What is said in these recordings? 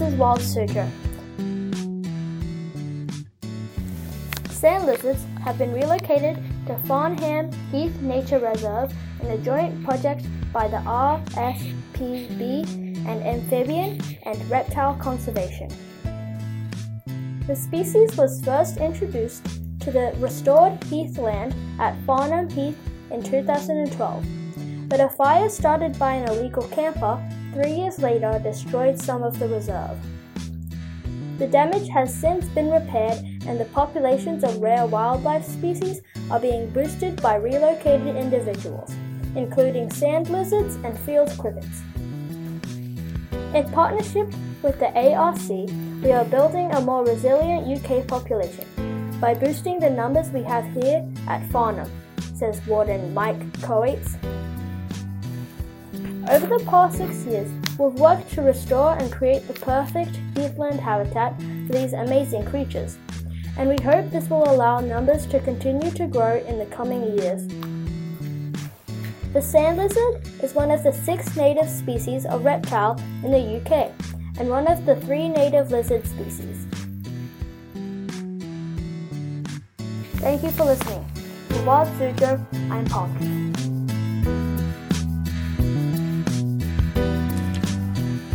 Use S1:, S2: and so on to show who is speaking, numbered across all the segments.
S1: Wild Suzhou. Sand lizards have been relocated to Farnham Heath Nature Reserve in a joint project by the RSPB and Amphibian and Reptile Conservation. The species was first introduced to the restored heathland at Farnham Heath in 2012, but a fire started by an illegal camper three years later destroyed some of the reserve. The damage has since been repaired and the populations of rare wildlife species are being boosted by relocated individuals, including sand lizards and field crickets. In partnership with the ARC, we are building a more resilient UK population by boosting the numbers we have here at Farnham, says Warden Mike Coates. Over the past six years, we've worked to restore and create the perfect heathland habitat for these amazing creatures, and we hope this will allow numbers to continue to grow in the coming years. The sand lizard is one of the six native species of reptile in the UK and one of the three native lizard species. Thank you for listening. For Wild Suzhou, I'm Pumpkin.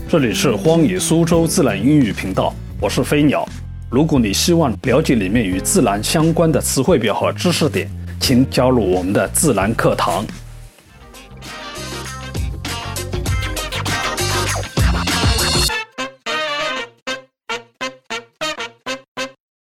S2: 这里是荒野苏州自然英语频道，我是飞鸟。如果你希望了解里面与自然相关的词汇表和知识点，请加入我们的自然课堂。